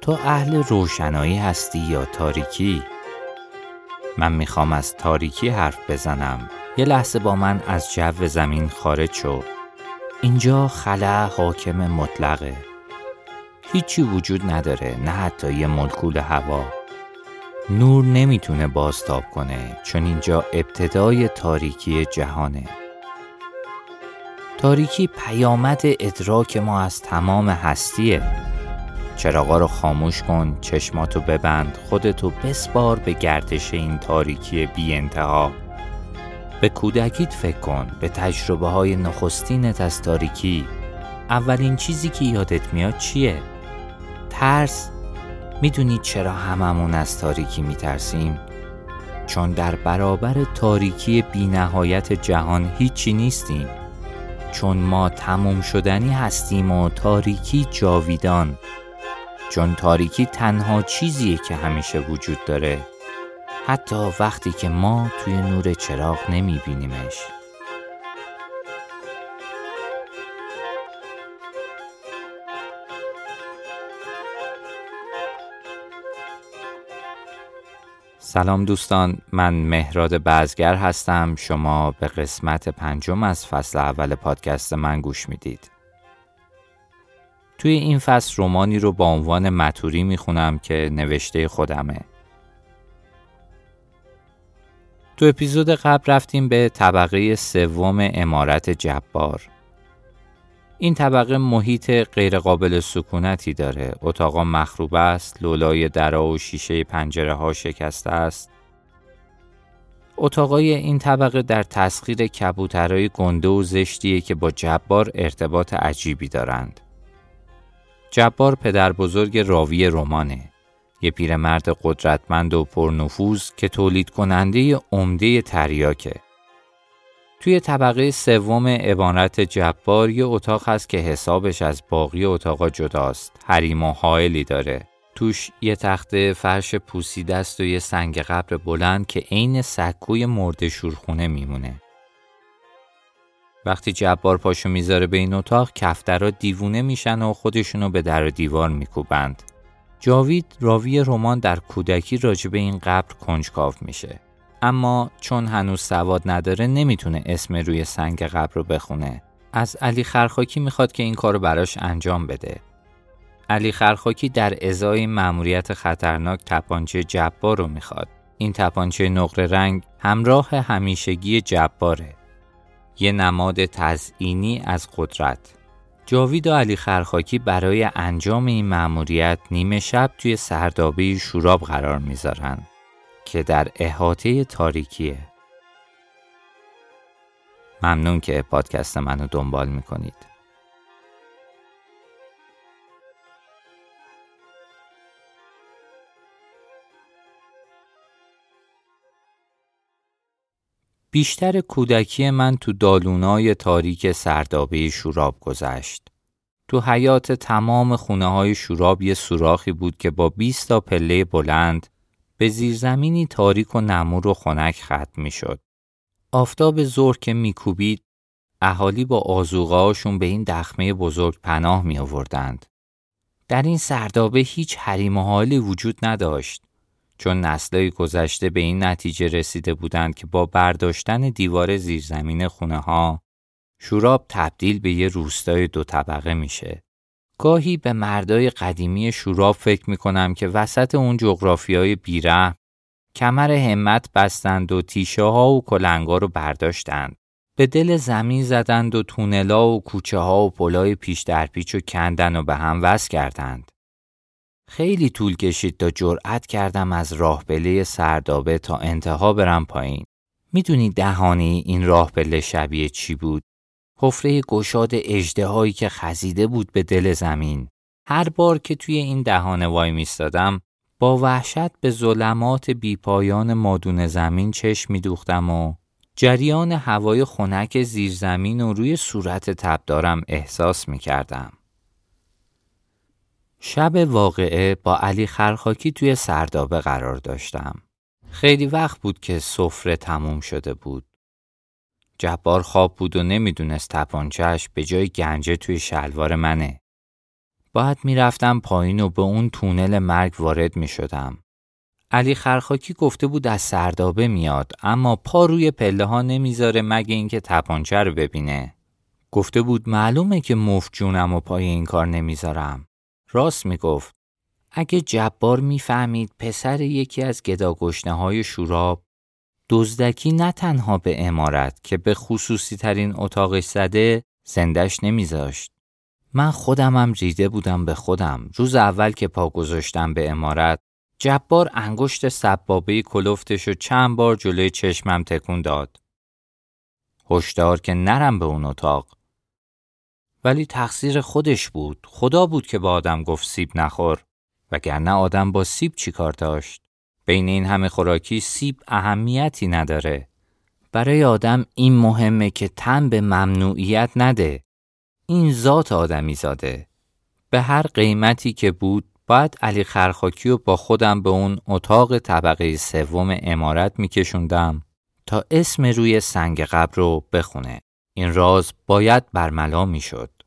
تو اهل روشنایی هستی یا تاریکی؟ من می‌خوام از تاریکی حرف بزنم یه لحظه با من از جو زمین خارج شو اینجا خلا حاکم مطلقه. هیچی وجود نداره نه حتی یه ملکول هوا. نور نمی‌تونه بازتاب کنه چون اینجا ابتدای تاریکی جهانه. تاریکی پیامد ادراک ما از تمام هستیه. چراغا رو خاموش کن چشماتو ببند خودتو بسپار به گردش این تاریکی بی انتها به کودکیت فکر کن به تجربه های نخستینت از تاریکی. اولین چیزی که یادت میاد چیه؟ ترس. می‌دونی چرا هممون از تاریکی میترسیم؟ چون در برابر تاریکی بی نهایت جهان هیچی نیستیم. چون ما تموم شدنی هستیم و تاریکی جاویدان. چون تاریکی تنها چیزیه که همیشه وجود داره. حتی وقتی که ما توی نور چراغ نمی بینیمش. سلام دوستان من مهراد بازگر هستم شما به قسمت پنجم از فصل اول پادکست من گوش می‌دید توی این فصل رومانی رو با عنوان متوری می‌خونم که نوشته خودمه. تو اپیزود قبل رفتیم به طبقه سوم امارت جبار. این طبقه محیط غیرقابل سکونتی داره. اتاقا مخروبه است، لولای درا و شیشه پنجره ها شکسته است. اتاقای این طبقه در تسخیر کبوترهای گنده و زشتیه که با جبار ارتباط عجیبی دارند. جبار پدر بزرگ راوی رمانه. یه پیرمرد قدرتمند و پرنفوذ که تولید کننده عمده تریاکه. توی طبقه سوم عبارت جبار یه اتاق هست که حسابش از باقی اتاقا جداست. حریم و حائلی داره. توش یه تخته فرش پوسیده است و یه سنگ قبر بلند که عین سکوی مرد شورخونه میمونه. وقتی جبار پاشو می‌ذاره به این اتاق کفترا دیوونه میشن و خودشونو به در و دیوار میکوبند. جاوید راوی رمان در کودکی راجب این قبر کنجکاو میشه. اما چون هنوز سواد نداره نمی‌تونه اسم روی سنگ قبر رو بخونه. از علی خرخاکی می‌خواد که این کارو براش انجام بده. علی خرخاکی در ازای مأموریت خطرناک تپانچه جبار رو می‌خواد. این تپانچه نقره رنگ همراه همیشگی جباره. یه نماد تزئینی از قدرت جاوید و علی خرخاکی برای انجام این مأموریت نیمه شب توی سردابه شوراب قرار می‌ذارن که در احاطه تاریکیه. ممنون که پادکست منو دنبال می‌کنید. بیشتر کودکی من تو دالونای تاریک سردابه شوراب گذشت. تو حیات تمام خونه های شوراب یه سوراخی بود که با 20 تا پله بلند به زیرزمینی تاریک و نمور و خنک ختم می شد. آفتاب ظهر که میکوبید اهالی با آزوغهاشون به این دخمه بزرگ پناه می آوردند. در این سردابه هیچ حریم حالی وجود نداشت. چون نسلهای گذشته به این نتیجه رسیده بودند که با برداشتن دیوار زیرزمین خونه ها شوراب تبدیل به یه روستای دو طبقه میشه. گاهی به مردای قدیمی شوراب فکر می‌کنم که وسط اون جغرافی های بیره کمر همت بستند و تیشه ها و کلنگا رو برداشتند. به دل زمین زدند و تونلا و کوچه ها و پلای پیش در پیچ و کندن و به هم وصل کردند. خیلی طول کشید تا جرأت کردم از راه بله سردابه تا انتها برم پایین. می‌دونی دهانی این راه بله شبیه چی بود؟ حفره گشاد اجده که خزیده بود به دل زمین. هر بار که توی این دهانه وای میستادم با وحشت به ظلمات بیپایان مادون زمین چشم میدوختم و جریان هوای خنک زیرزمین و روی صورت تبدارم احساس می کردم. شب واقعه با علی خرخاکی توی سردابه قرار داشتم. خیلی وقت بود که سفره تموم شده بود. جبار خواب بود و نمی‌دونست تپانچهش به جای گنجه توی شلوار منه. باید می‌رفتم پایین و به اون تونل مرگ وارد می شدم. علی خرخاکی گفته بود از سردابه میاد اما پا روی پله ها نمی‌ذاره مگه اینکه تپانچه رو ببینه. گفته بود معلومه که مفت جونم و پای این کار نمی‌ذارم. راست می‌گفت. اگه جبار می‌فهمید پسر یکی از گداگشنه های شوراب دزدکی نه تنها به امارت که به خصوصی ترین اتاقش زده زندش نمیذاشت. من خودمم ریده بودم به خودم. روز اول که پا گذاشتم به امارت جبار انگشت سبابه کلفتش و چند بار جلوی چشمم تکون داد. هشدار که نرم به اون اتاق. ولی تقصیر خودش بود. خدا بود که با آدم گفت سیب نخور. وگرنه آدم با سیب چی کار داشت؟ بین این همه خوراکی سیب اهمیتی نداره. برای آدم این مهمه که تن به ممنوعیت نده. این ذات آدمی زاده. به هر قیمتی که بود باید علی خرخاکی و با خودم به اون اتاق طبقه سوم امارت میکشوندم تا اسم روی سنگ قبر رو بخونه. این راز باید برملا می‌شد.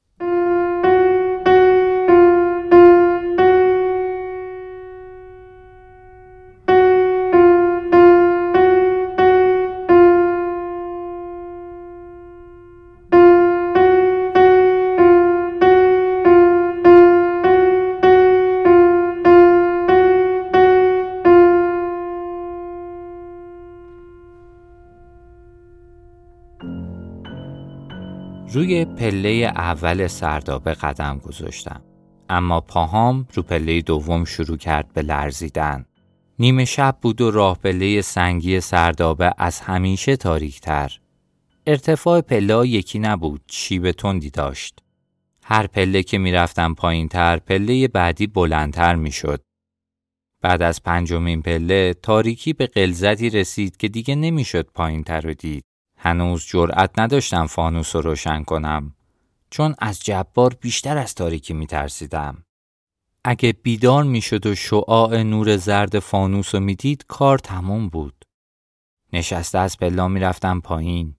روی پله اول سردابه قدم گذاشتم. اما پاهام رو پله دوم شروع کرد به لرزیدن. نیمه شب بود و راه پله سنگی سردابه از همیشه تاریکتر. ارتفاع پله یکی نبود، شیب تندی داشت. هر پله که می‌رفتم پایین تر پله بعدی بلندتر می‌شد. بعد از پنجمین پله تاریکی به قلزتی رسید که دیگه نمی‌شد پایین تر رو دید. هنوز جرأت نداشتم فانوس رو روشن کنم چون از جبار بیشتر از تاریکی می ترسیدم. اگه بیدار می شد و شعاع نور زرد فانوس رو می دید کار تموم بود. نشسته از پلا می رفتم پایین.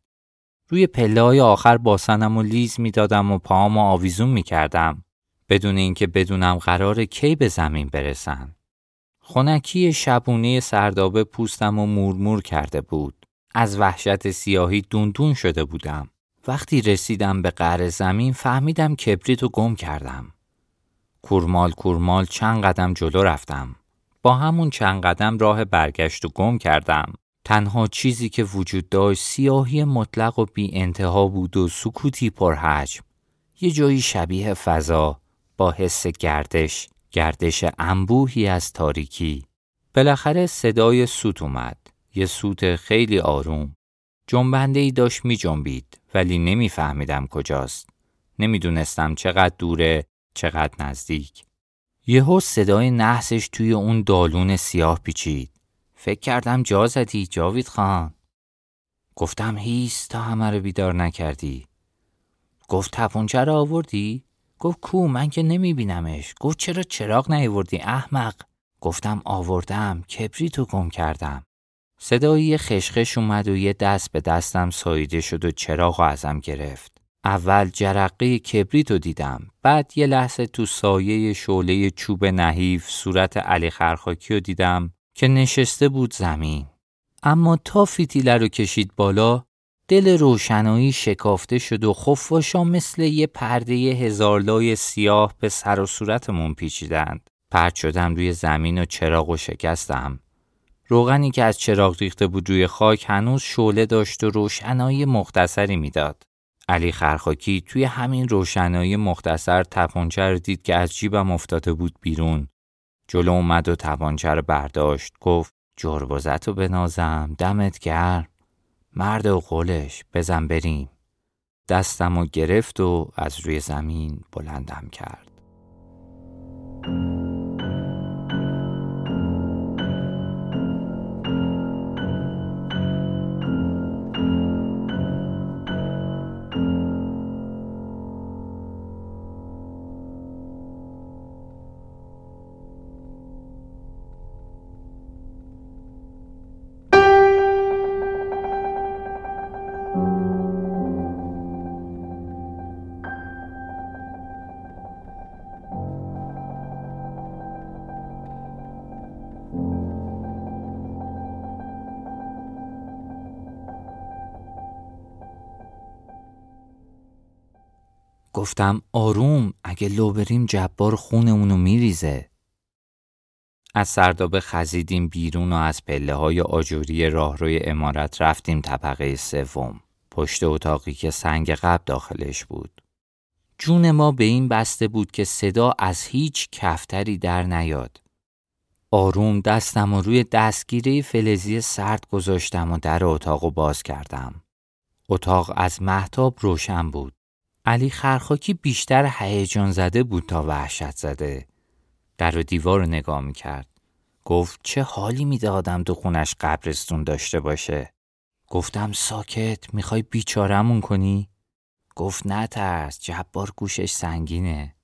روی پله های آخر باسنم و لیز می دادم و پاهامو آویزون می کردم. بدون اینکه بدونم قرار کی به زمین برسن. خونکی شبونه سردابه پوستم و مورمور کرده بود. از وحشت سیاهی دوندون شده بودم. وقتی رسیدم به قعر زمین فهمیدم کبریتو گم کردم. کورمال کورمال چند قدم جلو رفتم. با همون چند قدم راه برگشت و گم کردم. تنها چیزی که وجود داشت سیاهی مطلق و بی انتها بود و سکوتی پرحجم. یه جایی شبیه فضا با حس گردش، گردش انبوهی از تاریکی. بالاخره صدای سوت اومد. یه سوت خیلی آروم جنبنده ای داشت می جنبید ولی نمیفهمیدم کجاست. نمی‌دونستم چقدر دوره چقدر نزدیک. یهو صدای نحسش توی اون دالون سیاه پیچید. فکر کردم جا زدی جاوید خان. گفتم هیست تا همه رو بیدار نکردی. گفت تپونچه رو آوردی؟ گفت کو من که نمی بینمش. گفت چرا چراغ نیاوردی احمق؟ گفتم آوردم کبریتو گم کردم. صدایی خشخش اومد و یه دست به دستم ساییده شد و چراغ ازم گرفت. اول جرقه کبریت رو دیدم. بعد یه لحظه تو سایه شعله چوب نحیف صورت علی خرخاکی رو دیدم که نشسته بود زمین. اما تا فیتیله رو کشید بالا دل روشنایی شکافته شد و خفاشا مثل یه پرده هزارلای سیاه به سر و صورتمون پیچیدند. پرد شدم روی زمین و چراغ و شکستم. روغنی که از چراغ ریخته بود روی خاک هنوز شعله داشت و روشنایی مختصری می‌داد. علی خرخاکی توی همین روشنایی مختصر تپانچه رو دید که از جیبم افتاده بود بیرون. جلو اومد و تپانچه رو برداشت. گفت جربزت رو بنازم دمت گرم. مرد و قولش بزن بریم. دستم و گرفت و از روی زمین بلندم کرد. گفتم آروم اگه لو بریم جبار خونمونو میریزه. از سردابه خزیدیم بیرون و از پله های آجوری راهروی امارت رفتیم طبقه سوم. پشت اتاقی که سنگ قبل داخلش بود. جون ما به این بسته بود که صدا از هیچ کفتری در نیاد. آروم دستم و روی دستگیره فلزی سرد گذاشتم و در اتاق و باز کردم. اتاق از محتاب روشن بود. علی خرخاکی بیشتر هیجان زده بود تا وحشت زده. در و دیوار رو نگاه می کرد. گفت چه حالی میده آدم تو خونش قبرستون داشته باشه. گفتم ساکت می‌خوای بیچارمون کنی؟ گفت نترس جبار گوشش سنگینه.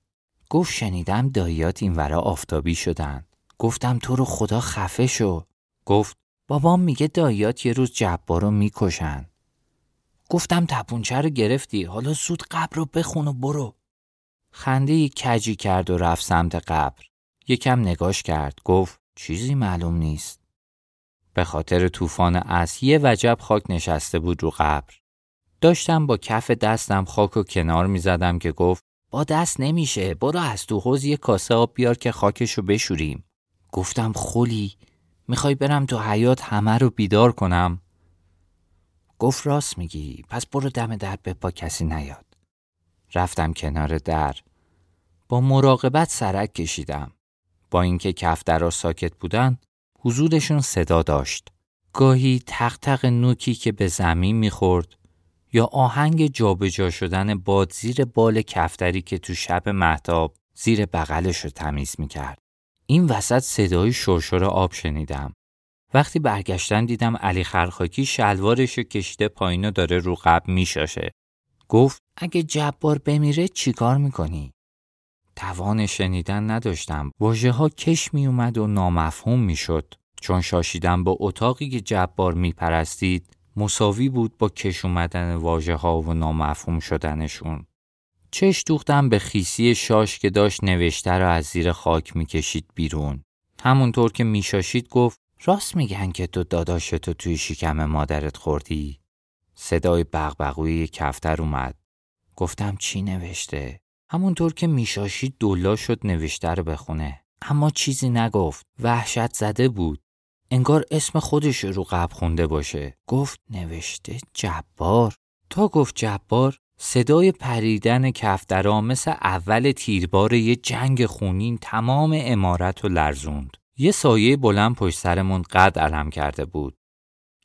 گفت شنیدم داییات این ورا آفتابی شدن. گفتم تو رو خدا خفه شو. گفت بابام میگه داییات یه روز جبار رو می‌کشن. گفتم تپونچه رو گرفتی حالا زود قبر رو بخون و برو. خنده کجی کرد و رفت سمت قبر. یکم نگاش کرد گفت چیزی معلوم نیست. به خاطر طوفان از یه وجب خاک نشسته بود رو قبر. داشتم با کف دستم خاک و کنار می زدم که گفت با دست نمیشه برو از تو حوز یه کاسه آب بیار که خاکشو بشوریم. گفتم خولی می‌خوای برم تو حیات همه رو بیدار کنم؟ گفت راست میگی پس برو دم در به پا کسی نیاد. رفتم کنار در. با مراقبت سرک کشیدم. با اینکه کف درا ساکت بودن حضورشون صدا داشت. گاهی تق تق نوکی که به زمین می‌خورد یا آهنگ جابجا شدن باد زیر بال کفتری که تو شب محتاب زیر بغلش رو تمیز می‌کرد. این وسط صدای شرشر آب شنیدم. وقتی برگشتن دیدم علی خرخاکی شلوارش کشیده پایین و داره رو قبل میشاشه. گفت اگه جبار بمیره چیکار می‌کنی؟ توان شنیدن نداشتم. واژه ها کش می اومد و نامفهوم می شد. چون شاشیدن با اتاقی که جبار می پرستید مساوی بود با کش اومدن واژه ها و نامفهوم شدنشون. چش دوختم به خیسی شاش که داشت نوشته را از زیر خاک می‌کشید بیرون. همونطور که میشاشید گفت راست میگن که تو داداشتو توی شکم مادرت خوردی؟ صدای بغبغوی کفتر اومد. گفتم چی نوشته؟ همونطور که میشاشید دولا شد نوشته رو بخونه. اما چیزی نگفت. وحشت زده بود. انگار اسم خودش رو قبل خونده باشه. گفت نوشته جبار. تا گفت جبار صدای پریدن کفترا مثل اول تیربار یه جنگ خونین تمام امارت رو لرزوند. یه سایه بلند پشت سرمون قد علم کرده بود.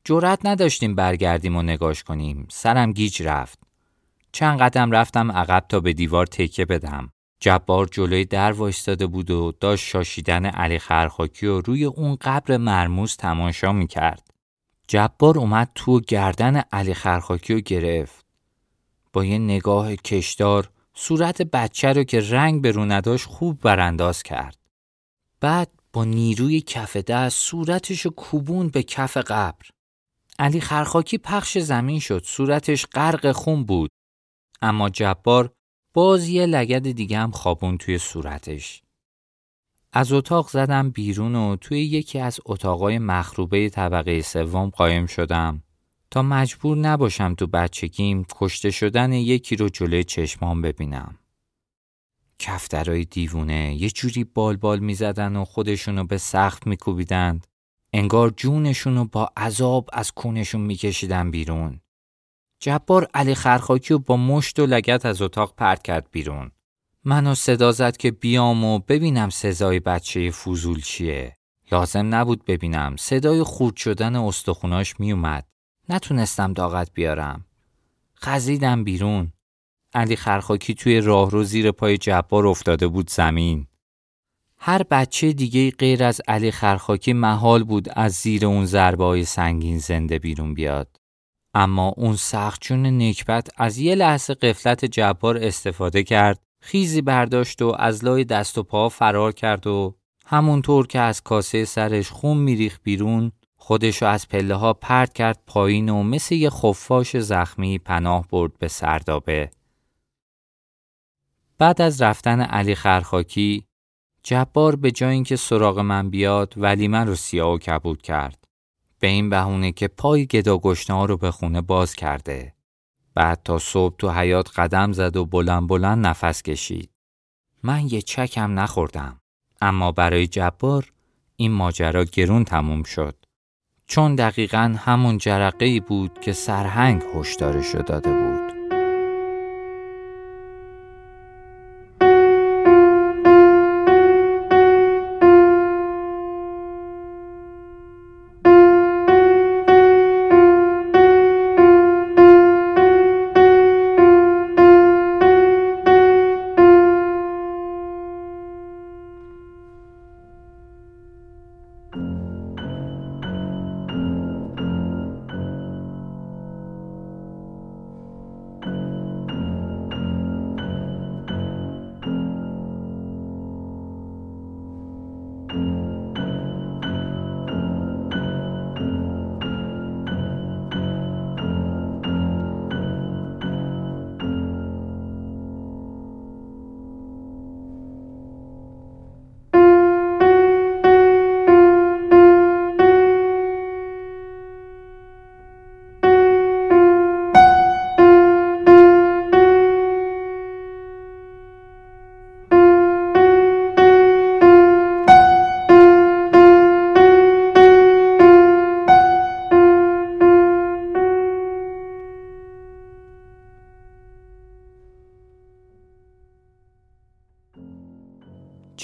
جرأت نداشتیم برگردیم و نگاش کنیم. سرم گیج رفت. چند قدم رفتم عقب تا به دیوار تکه بدم. جبار جلوی در وایستاده بود و داشت شاشیدن علی خرخاکی و روی اون قبر مرموز تماشا می‌کرد. جبار اومد تو گردن علی خرخاکی رو گرفت. با یه نگاه کشدار صورت بچه رو که رنگ به رو نداشت خوب برانداز کرد. بعد نیروی کف دست صورتش رو کوبون به کف قبر. علی خرخاکی پخش زمین شد صورتش غرق خون بود اما جبار باز یه لگد دیگه هم خوابون توی صورتش. از اتاق زدم بیرون و توی یکی از اتاقای مخروبه طبقه سوم قایم شدم تا مجبور نباشم تو بچگیم کشته شدن یکی رو جلوی چشمام ببینم. کفترای دیوونه یه جوری بال بال می زدن و خودشونو به سخت می کوبیدند. انگار جونشونو با عذاب از کونشون می کشیدن بیرون. جبار علی خرخاکی و با مشت و لگت از اتاق پرت کرد بیرون. منو صدا زد که بیام و ببینم سزای بچه فوزول چیه. لازم نبود ببینم. صدای خورد شدن استخوناش میومد. نتونستم داغت بیارم. خزیدم بیرون. علی خرخاکی توی راهرو زیر پای جبار افتاده بود زمین. هر بچه دیگه غیر از علی خرخاکی محال بود از زیر اون ضربه سنگین زنده بیرون بیاد. اما اون سختجون نکبت از یه لحظه قفلت جبار استفاده کرد خیزی برداشت و از لای دست و پا فرار کرد و همونطور که از کاسه سرش خون میریخ بیرون خودشو از پله ها پرت کرد پایین و مثل یه خفاش زخمی پناه برد به سردابه. بعد از رفتن علی خرخاکی جبار به جای اینکه سراغ من بیاد ولی من رو سیاه و کبود کرد. به این بهونه که پای گدا ها رو به خونه باز کرده. بعد تا صبح تو حیات قدم زد و بلند بلند نفس کشید. من یه چکم نخوردم. اما برای جبار این ماجرا گرون تموم شد. چون دقیقا همون جرقه ای بود که سرهنگ هشدارش داده بود.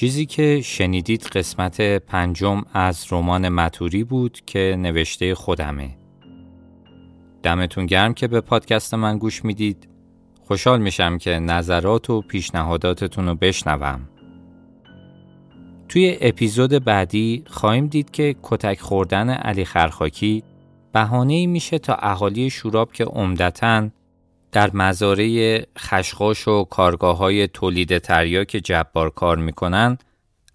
چیزی که شنیدید قسمت پنجم از رمان متوری بود که نوشته خودمه. دمتون گرم که به پادکست من گوش می‌دید. خوشحال میشم که نظرات و پیشنهاداتتون رو بشنوم. توی اپیزود بعدی خواهیم دید که کتک خوردن علی خرخاکی بهانه میشه تا اهالی شوراب که عمدتاً در مزارع خشخاش و کارگاه های تولید تریاک جبار کار می‌کنن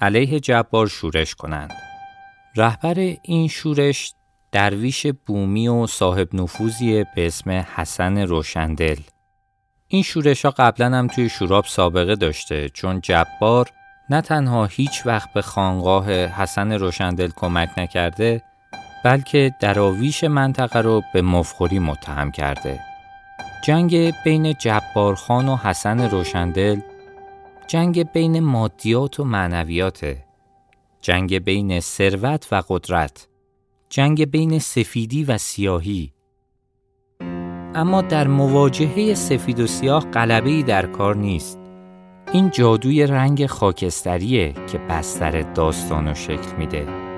علیه جبار شورش کنند. رهبر این شورش درویش بومی و صاحب نفوذی به اسم حسن روشندل. این شورش ها قبلا هم توی شوراب سابقه داشته چون جبار نه تنها هیچ وقت به خانقاه حسن روشندل کمک نکرده بلکه دراویش منطقه رو به مفخوری متهم کرده. جنگ بین جبارخان و حسن روشندل جنگ بین مادیات و معنویات جنگ بین ثروت و قدرت جنگ بین سفیدی و سیاهی. اما در مواجهه سفید و سیاه قلبه در کار نیست. این جادوی رنگ خاکستریه که بستر داستان و شکل میده.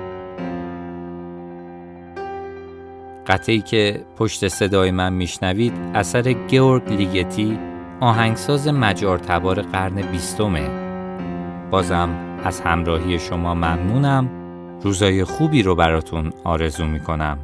قطعی که پشت صدای من میشنوید اثر گیورگ لیگتی آهنگساز مجار تبار قرن بیستمه. بازم از همراهی شما ممنونم. روزای خوبی رو براتون آرزو می‌کنم.